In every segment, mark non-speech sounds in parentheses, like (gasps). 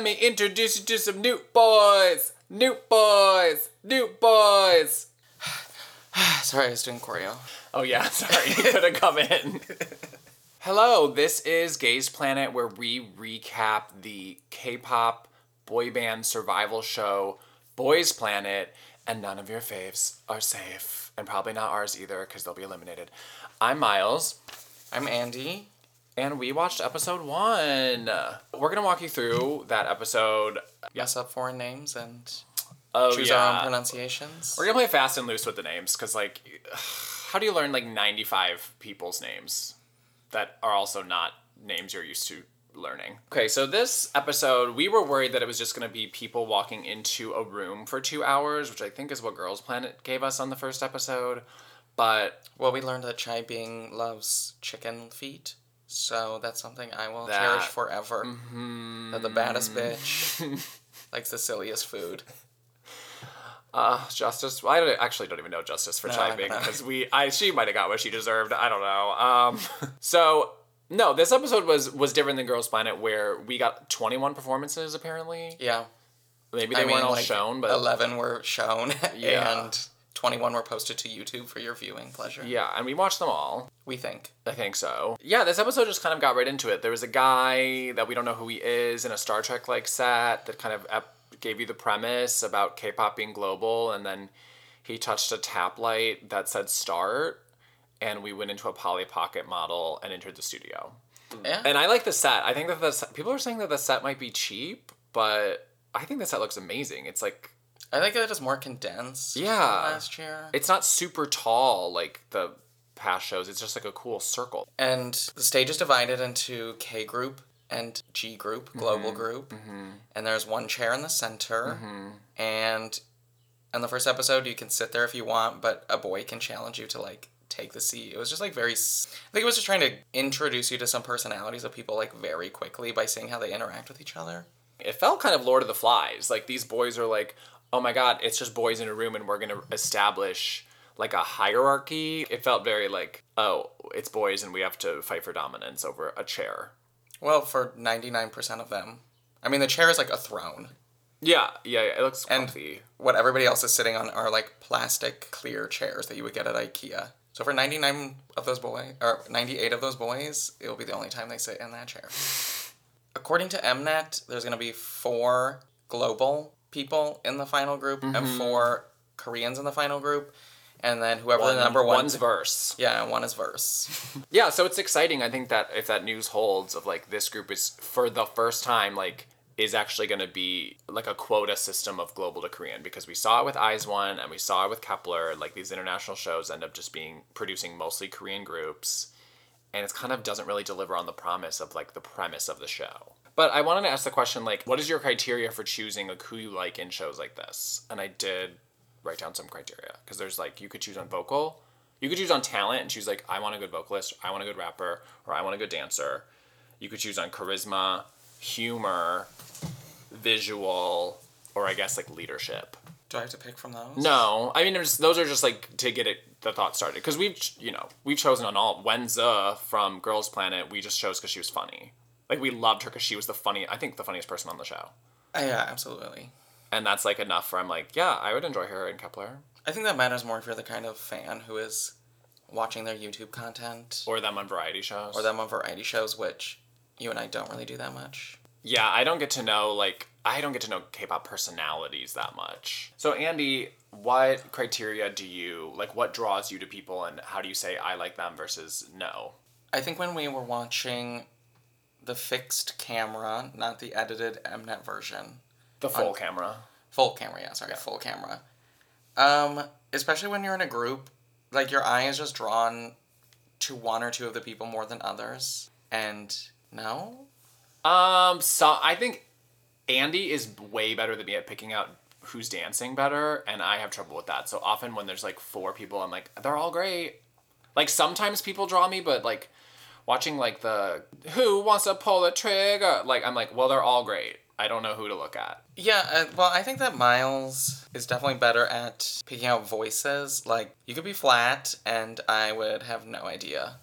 let me introduce you to some new boys. New boys. New boys. (sighs) Sorry, I was doing choreo. Oh yeah, (laughs) sorry, you couldn't (laughs) come in. Hello, this is Gay's Planet, where we recap the K-pop boy band survival show Boys Planet, and none of your faves are safe, and probably not ours either, because they'll be eliminated. I'm Miles, I'm Andy. And we watched episode one. We're gonna walk you through that episode. Mess up foreign names and Oh choose yeah, our own pronunciations. we're gonna play fast and loose with the names, because like, how do you learn like 95 people's names that are also not names you're used to learning? Okay, so this episode, we were worried that it was just gonna be people walking into a room for two hours, which I think is what Girls Planet gave us on the first episode. But Well, we learned that Chai Bing loves chicken feet, so that's something I will That- cherish forever. That the baddest bitch (laughs) likes the silliest food. uh, Justice, I don't- actually don't even know Justice for No, Chai I Bing don't know. because we, I, she might have got what she deserved. I don't know. Um, (laughs) so no, this episode was was different than Girls Planet, where we got 21 performances apparently. Yeah. Maybe they I weren't all like, shown, but 11 were shown, (laughs) Yeah. and 21 were posted to YouTube for your viewing pleasure. yeah, and we watched them all. We think. I think so. Yeah, this episode just kind of got right into it. There was a guy that we don't know who he is in a Star Trek like set that kind of ep- gave you the premise about K-pop being global, and then he touched a tap light that said start, and we went into a Polly Pocket model and entered the studio. Yeah. And I like the set. I think that the set, people are saying that the set might be cheap, but I think the set looks amazing. It's like I think it is more condensed than Yeah. last year. it's not super tall like the past shows. It's just like a cool circle. And the stage is divided into K group and G group, global mm-hmm. group. Mm-hmm. And there's one chair in the center. Mm-hmm. And in the first episode, you can sit there if you want, but a boy can challenge you to like take the seat. It was just like very. I think it was just trying to introduce you to some personalities of people like very quickly by seeing how they interact with each other. it felt kind of Lord of the Flies. Like these boys are like, oh my god, it's just boys in a room and we're gonna establish like a hierarchy. It felt very like, oh, it's boys and we have to fight for dominance over a chair. Well, for 99% of them. I mean, the chair is like a throne. Yeah, yeah, yeah, it looks And- comfy. what everybody else is sitting on are like plastic clear chairs that you would get at IKEA. So for 99 of those boys, or 98 of those boys, it will be the only time they sit in that chair. According to Mnet, there's going to be four global people in the final group and mm-hmm. four Koreans in the final group. And then whoever the number one. one's verse. Yeah, one is verse. (laughs) Yeah, so it's exciting. I think that if that news holds of like this group is for the first time like is actually going to be like a quota system of global to Korean because we saw it with IZ*ONE and we saw it with Kep1er. Like these international shows end up just being producing mostly Korean groups, and it kind of doesn't really deliver on the promise of like the premise of the show. But I wanted to ask the question like, what is your criteria for choosing like who you like in shows like this? And I did write down some criteria because there's like you could choose on vocal, you could choose on talent and choose like I want a good vocalist, I want a good rapper, or I want a good dancer. You could choose on charisma, humor, visual, or I guess like leadership. Do I have to pick from those? No, I mean there's, those are just like to get it the thought started because we've you know we've chosen on all Wenza from Girls Planet we just chose because she was funny. Like we loved her because she was the funny I think the funniest person on the show, Uh, yeah, absolutely. and that's like enough where I'm like yeah I would enjoy her in Kep1er I think that matters more if you're the kind of fan who is watching their YouTube content or them on variety shows or them on variety shows, which you and I don't really do that much. Yeah, I don't get to know like I don't get to know K-pop personalities that much. So Andy, what criteria do you like? What draws you to people, and how do you say I like them versus no? I think when we were watching the fixed camera, not the edited Mnet version, The full camera. full camera, yeah, sorry, full camera. Um, especially when you're in a group, like your eye is just drawn to one or two of the people more than others. And no, Um, so I think Andy is way better than me at picking out who's dancing better, and I have trouble with that. So often when there's like four people, I'm like, they're all great. Like sometimes people draw me, but like watching like the who wants to pull the trigger, like I'm like, well, they're all great. I don't know who to look at. Yeah, uh, well, I think that Miles is definitely better at picking out voices. Like, you could be flat, and I would have no idea.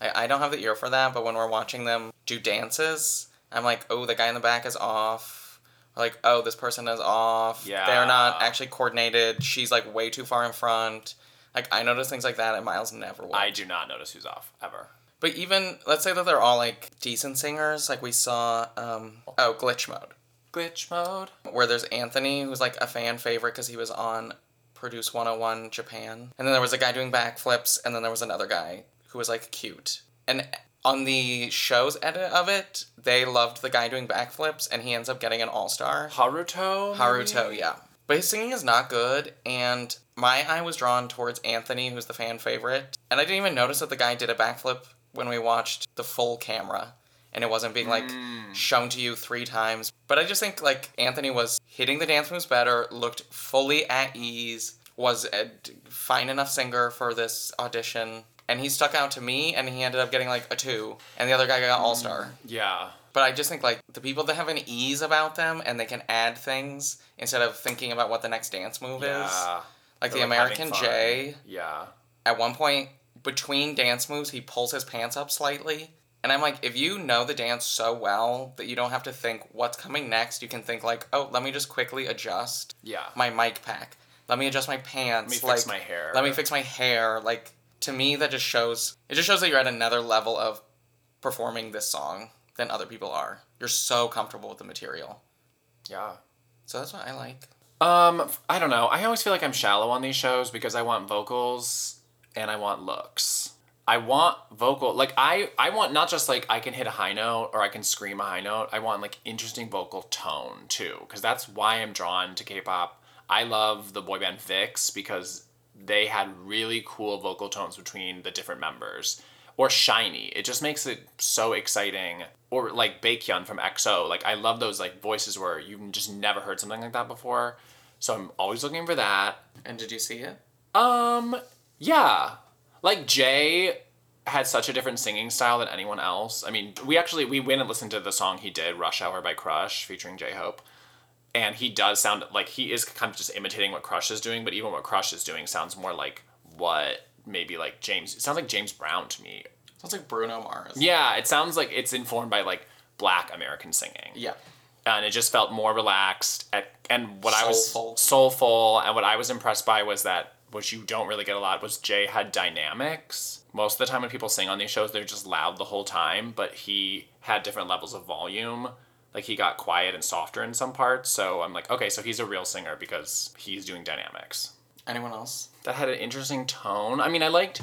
I, I don't have the ear for that, but when we're watching them do dances, I'm like, oh, the guy in the back is off. like, oh, this person is off. Yeah. They're not actually coordinated. She's like way too far in front. Like I notice things like that, and Miles never will. I do not notice who's off ever. But even let's say that they're all like decent singers, like we saw, um, oh, Glitch Mode, Glitch mode. where there's Anthony, who's like a fan favorite because he was on Produce 101 Japan, and then there was a guy doing backflips, and then there was another guy who was like cute. And on the show's edit of it, they loved the guy doing backflips, and he ends up getting an all star. Haruto. Haruto, maybe? yeah. But his singing is not good, and my eye was drawn towards Anthony, who's the fan favorite. And I didn't even notice that the guy did a backflip when we watched the full camera. And it wasn't being like shown to you three times. But I just think like Anthony was hitting the dance moves better, looked fully at ease, was a fine enough singer for this audition. And he stuck out to me, and he ended up getting like a two. And the other guy got all star. Yeah. But I just think like the people that have an ease about them and they can add things instead of thinking about what the next dance move is. Yeah. Like the They're, like, American. Jay, Yeah. at one point between dance moves, he pulls his pants up slightly. And I'm like, if you know the dance so well that you don't have to think what's coming next, you can think like, oh, let me just quickly adjust Yeah. my mic pack. Let me adjust my pants. Let me like, fix my hair. Let me fix my hair. Like to me, that just shows. It just shows that you're at another level of performing this song than other people are. You're so comfortable with the material. Yeah. So that's what I like. Um, I don't know. I always feel like I'm shallow on these shows because I want vocals and I want looks. I want vocal like I I want not just like I can hit a high note or I can scream a high note. I want like interesting vocal tone too because that's why I'm drawn to K-pop. I love the boy band VIXX because they had really cool vocal tones between the different members. Or shiny. It just makes it so exciting. Or like Baekhyun from EXO. Like I love those like voices where you've just never heard something like that before. So I'm always looking for that. And did you see it? Um, yeah. Like Jay had such a different singing style than anyone else. I mean, we actually we went and listened to the song he did, Rush Hour by Crush, featuring J Hope. And he does sound like he is kind of just imitating what Crush is doing, but even what Crush is doing sounds more like what maybe like James it sounds like James Brown to me. Sounds like Bruno Mars. Yeah, it sounds like it's informed by like black American singing Yeah. and it just felt more relaxed at, and what I was Soulful. soulful and what I was impressed by was that which you don't really get a lot was Jay had dynamics. Most of the time when people sing on these shows they're just loud the whole time, but he had different levels of volume. Like he got quiet and softer in some parts, so I'm like, okay, so he's a real singer because he's doing dynamics. Anyone else? That had an interesting tone. I mean, I liked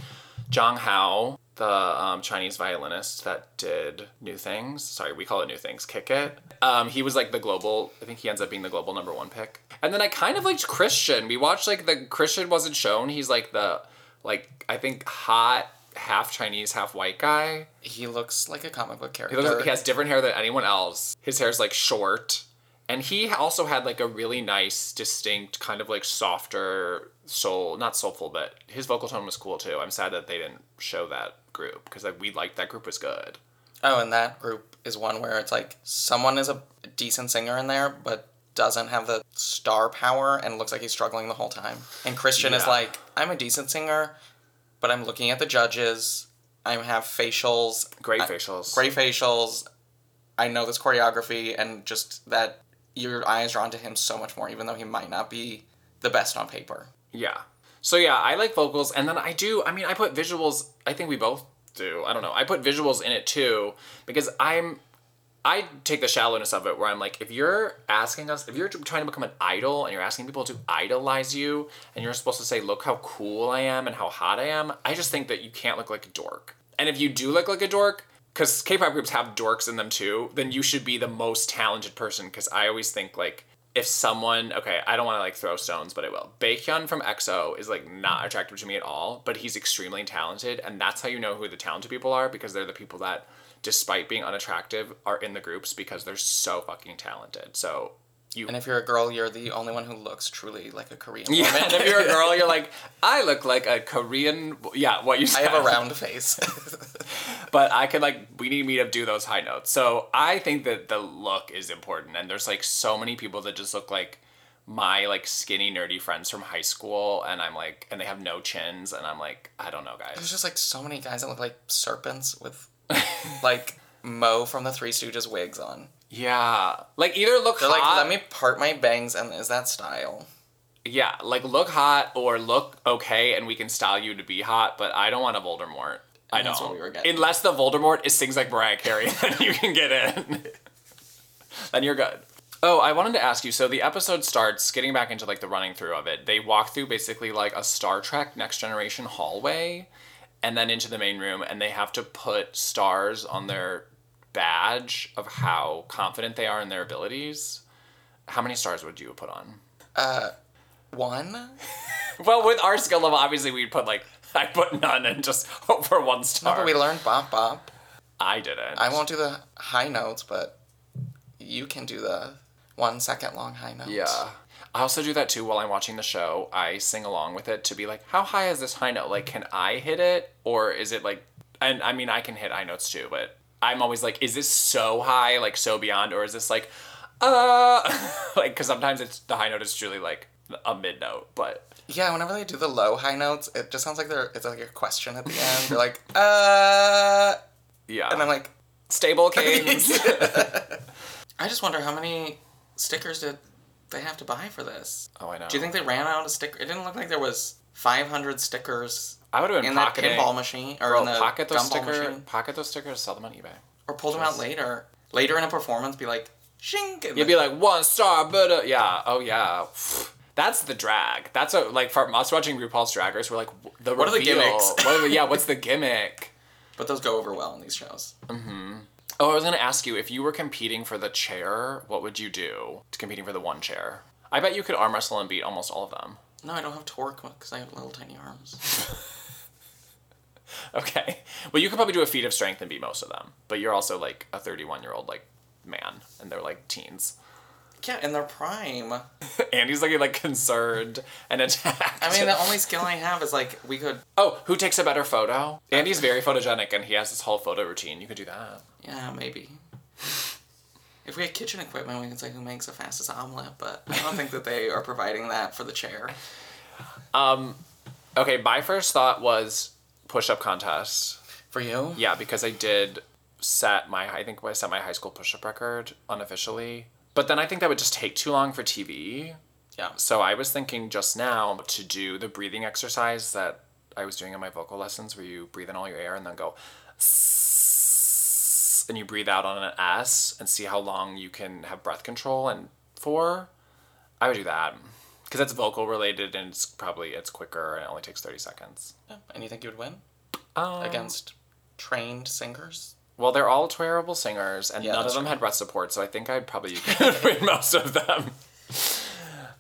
Zhang Hao, the um, Chinese violinist that did New Things. Sorry, we call it New Things. Kick It. Um, he was like the global. I think he ends up being the global number one pick. And then I kind of liked Christian. We watched like the Christian wasn't shown. He's like the like I think hot half Chinese half white guy. He looks like a comic book He, character. looks he has different hair than anyone else. His hair's like short. And he also had like a really nice, distinct, kind of like softer soul, not soulful, but his vocal tone was cool too. I'm sad that they didn't show that group because like, we liked that group was good. Oh, and that group is one where it's like someone is a decent singer in there, but doesn't have the star power and looks like he's struggling the whole time. And Christian is like, I'm a decent singer, but I'm looking at the judges. I have facials, Great I- facials. great facials. I know this choreography, and just that your eyes is drawn to him so much more, even though he might not be the best on paper. Yeah. So yeah, I like vocals, and then I do. I mean, I put visuals. I think we both do. I don't know. I put visuals in it too because I'm. I take the shallowness of it where I'm like, if you're asking us, if you're trying to become an idol and you're asking people to idolize you, and you're supposed to say, look how cool I am and how hot I am, I just think that you can't look like a dork. And if you do look like a dork, because K-pop groups have dorks in them too, then you should be the most talented person. Because I always think like if someone okay, I don't want to like throw stones, but I will. Baekhyun from EXO is like not mm. attractive to me at all, but he's extremely talented, and that's how you know who the talented people are because they're the people that, despite being unattractive, are in the groups because they're so fucking talented. So you And if you're a girl, you're the only one who looks truly like a Korean yeah, woman. and if you're a (laughs) girl, you're like, I look like a Korean. Yeah, what you said. I have a round face. (laughs) but I could like we need me to do those high notes. So I think that the look is important, and there's like so many people that just look like my like skinny nerdy friends from high school, and I'm like, and they have no chins, and I'm like, I don't know, guys. There's just like so many guys that look like serpents with (laughs) like Moe from the Three Stooges wigs on. Yeah. Like either look They're hot. like, let me part my bangs, and is that style? Yeah, like look hot or look okay, and we can style you to be hot. But I don't want a Voldemort. I And know. that's what we were getting. Unless the Voldemort is sings like Mariah Carey, (laughs) then you can get in. (laughs) then you're good. Oh, I wanted to ask you. So the episode starts getting back into like the running through of it. They walk through basically like a Star Trek Next Generation hallway, and then into the main room, and they have to put stars on their badge of how confident they are in their abilities. How many stars would you put on? Uh, one. (laughs) Well, with our skill level, obviously we'd put like I put none and just (laughs) hope for one No, star. but we learned bop bop. I didn't. I won't do the high notes, but you can do the one second long high notes. Yeah. I also do that too while I'm watching the show. I sing along with it to be like, how high is this high note? Like, can I hit it? Or is it like, and I mean, I can hit high notes too, but I'm always like, is this so high, like so beyond? Or is this like, uh, (laughs) like, cause sometimes it's, the high note is truly like a mid note, but Yeah, whenever they do the low high notes, it just sounds like they're it's like a question at the end. They're like, uh, yeah. and I'm like, Stable (laughs) Kings. I just wonder how many stickers did they have to buy for this? oh, I know. Do you think they ran out of stickers? It didn't look like there was 500 stickers I would have been in that pocketing. pinball machine or Bro, in the pocket those gumball stickers. machine, Pocket those stickers. Sell them on eBay. or pull them out later. Later in a performance, be like, shink. and You'd be like one star, but uh, yeah, oh yeah. (sighs) That's the drag. That's a like from us watching RuPaul's Drag Race. We're like, the What are the gimmicks? What are the- yeah, what's the gimmick? (laughs) but those go over well in these shows. Oh, I was gonna ask you if you were competing for the chair, what would you do? To competing for the one chair, I bet you could arm wrestle and beat almost all of them. No, I don't have torque because I have little tiny arms. (laughs) (laughs) Okay, well you could probably do a feat of strength and beat most of them, but you're also like a 31 year old like man, and they're like teens. yeah, in their prime. (laughs) Andy's looking like concerned and (laughs) attacked. I mean, the only skill I have is like we could. Oh, who takes a better photo? Andy's very photogenic and he has this whole photo routine. You could do that. Yeah, maybe. If we had kitchen equipment, we could say who makes the fastest omelet, but I don't think that they are providing that for the chair. Um, okay, my first thought was push up contest. For you? Yeah, because I did set my I think I set my high school push up record unofficially. But then I think that would just take too long for TV. Yeah. So I was thinking just now to do the breathing exercise that I was doing in my vocal lessons where you breathe in all your air and then go (laughs) and you breathe out on an S and see how long you can have breath control and for I would do that because it's vocal related and it's probably it's quicker and it only takes 30 seconds. yeah. And you think you would win Um, against trained singers? Well, they're all terrible singers, and Yeah, none of them true. had breath support, so I think I'd probably (laughs) win most of them.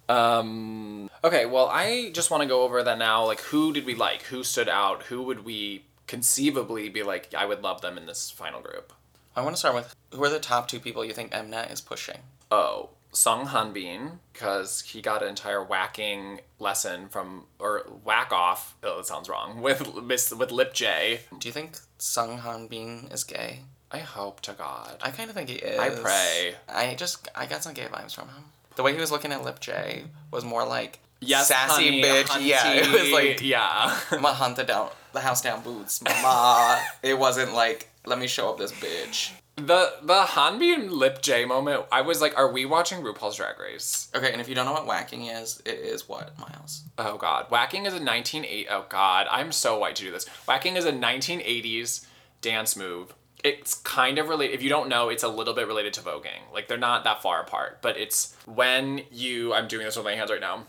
Um, okay, well, I just want to go over that now. Like, who did we like? Who stood out? Who would we conceivably be like, I would love them in this final group? I want to start with who are the top two people you think Mnet is pushing? Oh, Sung Hanbin, because he got an entire whacking lesson from, or whack off, oh, that sounds wrong, (laughs) with, Miss with Lip J. Do you think Sung Han Bin is gay? I hope to God. I kind of think he is. I pray. I just I got some gay vibes from him. The way he was looking at Lip J was more like Yes, sassy honey, bitch. (laughs) Yeah, it was like yeah. I'm gonna hunt the down the house down boots, mama. (laughs) it wasn't like let me show up this bitch. The the Hanbin and Lip J moment, I was like, are we watching RuPaul's Drag Race? Okay, and if you don't know what whacking is, it is what Miles. Oh god. Whacking is a 1980 Oh god, I'm so white to do this. Whacking is a 1980s dance move. It's kind of related if you don't know, it's a little bit related to voguing. Like they're not that far apart, but it's when you I'm doing this with my hands right now.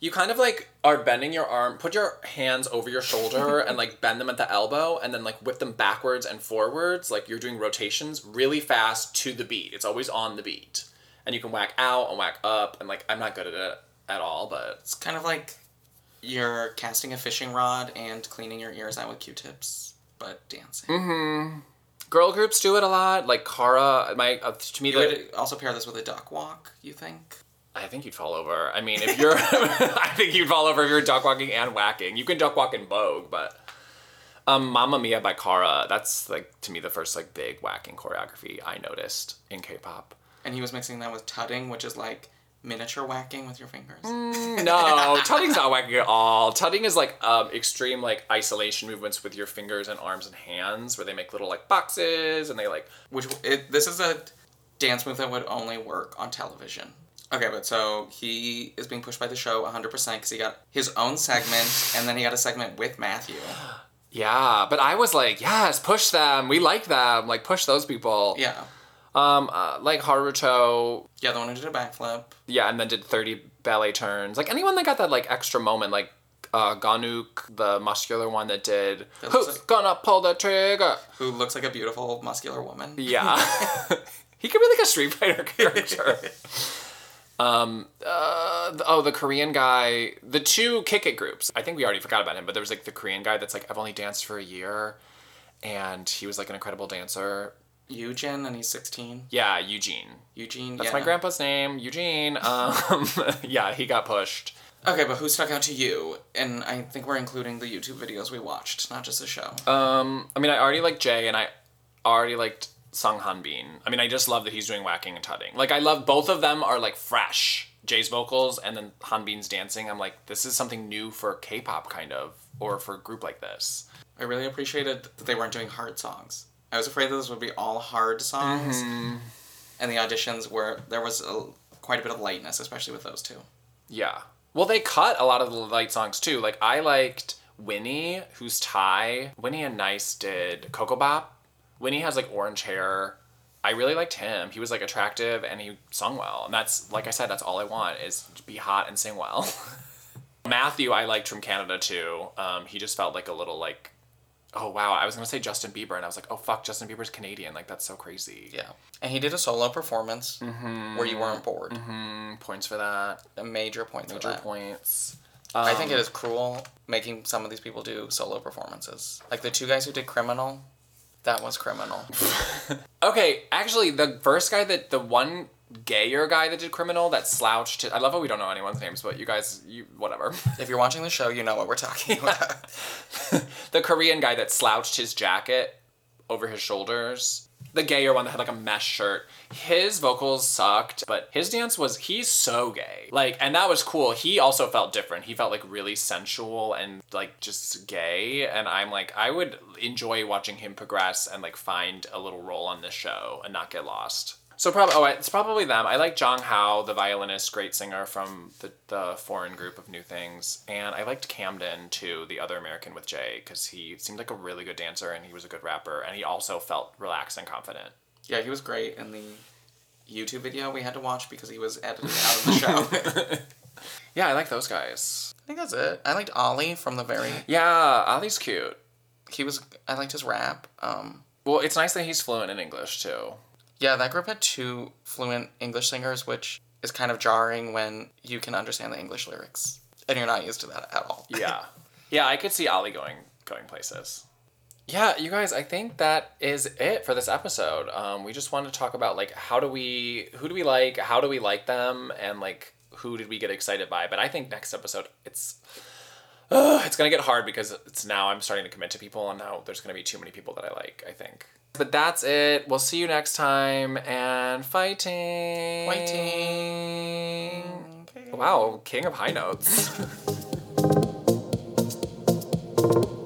You kind of like are bending your arm, put your hands over your shoulder (laughs) and like bend them at the elbow and then like whip them backwards and forwards, like you're doing rotations really fast to the beat. It's always on the beat. And you can whack out and whack up and like I'm not good at it at all, but It's kind of like you're casting a fishing rod and cleaning your ears out with Q-tips, but dancing. Mm-hmm. girl groups do it a lot. Like KARA, my uh, to me, You the, would also pair this with a duck walk. You think? I think you'd fall over. I mean, if you're, (laughs) I think you'd fall over if you're duck walking and whacking. You can duck walk in Vogue, but um, Mamma Mia by KARA, that's like to me the first like big whacking choreography I noticed in K-pop. And he was mixing that with tutting, which is like miniature whacking with your fingers. No, tutting's not whacking at all. Tutting is like um, extreme like isolation movements with your fingers and arms and hands, where they make little like boxes and they like Which it, this is a dance move that would only work on television. Okay, but so he is being pushed by the show 100% because he got his own segment and then he got a segment with Matthew. (gasps) Yeah, but I was like, yes, push them. We like them. Like, push those people. Yeah. Um, uh, like Haruto. Yeah, the one who did a backflip. Yeah, and then did 30 ballet turns. Like, anyone that got that, like, extra moment, like, uh, Gunwook, the muscular one that did, That who's like- gonna pull the trigger? Who looks like a beautiful, muscular woman. Yeah. (laughs) (laughs) he could be like a Street Fighter character. (laughs) um, uh, oh, the Korean guy, the two Kick It groups. I think we already forgot about him, but there was like the Korean guy that's like, I've only danced for a year. And he was like an incredible dancer. Eugene, and he's 16. Yeah, Eugene. Eugene, That's yeah. my grandpa's name, Eugene. Um, (laughs) yeah, he got pushed. Okay, but who stuck out to you? And I think we're including the YouTube videos we watched, not just the show. Um, I mean, I already liked Jay, and I already liked Sung Hanbin. I mean, I just love that he's doing whacking and tutting. Like, I love both of them are like fresh. Jay's vocals and then Hanbin's dancing. I'm like, this is something new for K-pop, kind of, or for a group like this. I really appreciated that they weren't doing hard songs. I was afraid that this would be all hard songs, Mm-hmm. and the auditions were there was a, quite a bit of lightness, especially with those two. Yeah. Well, they cut a lot of the light songs too. Like I liked Winnie, who's Thai. Winnie and Nice did Kokobop. Winnie has like orange hair. I really liked him. He was like attractive and he sung well. And that's like I said, that's all I want is to be hot and sing well. (laughs) Matthew, I liked from Canada too. Um, he just felt like a little like, oh wow. I was gonna say Justin Bieber, and I was like, oh fuck, Justin Bieber's Canadian. Like that's so crazy. Yeah, and he did a solo performance Mm-hmm. where you weren't bored. Mm, points for that. A major point for Major points. I think Um, it is cruel making some of these people do solo performances. Like the two guys who did Criminal, that was criminal. (laughs) Okay, actually, the first guy that the one gayer guy that did criminal that slouched. I love how we don't know anyone's names, but you guys, you whatever. if you're watching the show, you know what we're talking about. (laughs) the Korean guy that slouched his jacket over his shoulders. The gayer one that had like a mesh shirt. His vocals sucked, but his dance was he's so gay. Like and that was cool. He also felt different. He felt like really sensual and like just gay and I'm like I would enjoy watching him progress and like find a little role on this show and not get lost. So probably oh it's probably them. I like Zhang Hao, the violinist, great singer from the, the foreign group of New Things, and I liked Camden too, the other American with Jay, because he seemed like a really good dancer and he was a good rapper, and he also felt relaxed and confident. yeah, he was great in the YouTube video we had to watch because he was edited out of the show. (laughs) Yeah, I like those guys. I think that's it. I liked Ollie from the very. Yeah, Ali's cute. He was. I liked his rap. Um, Well, it's nice that he's fluent in English too. Yeah, that group had two fluent English singers, which is kind of jarring when you can understand the English lyrics and you're not used to that at all. Yeah. (laughs) yeah, I could see Ali going going places. Yeah, you guys, I think that is it for this episode. Um, we just wanted to talk about like how do we who do we like, how do we like them, and like who did we get excited by. But I think next episode it's uh, it's gonna get hard because it's now I'm starting to commit to people, and now there's gonna be too many people that I like. I think. But that's it. We'll see you next time. And fighting. Fighting. Wow, king of high notes. (laughs)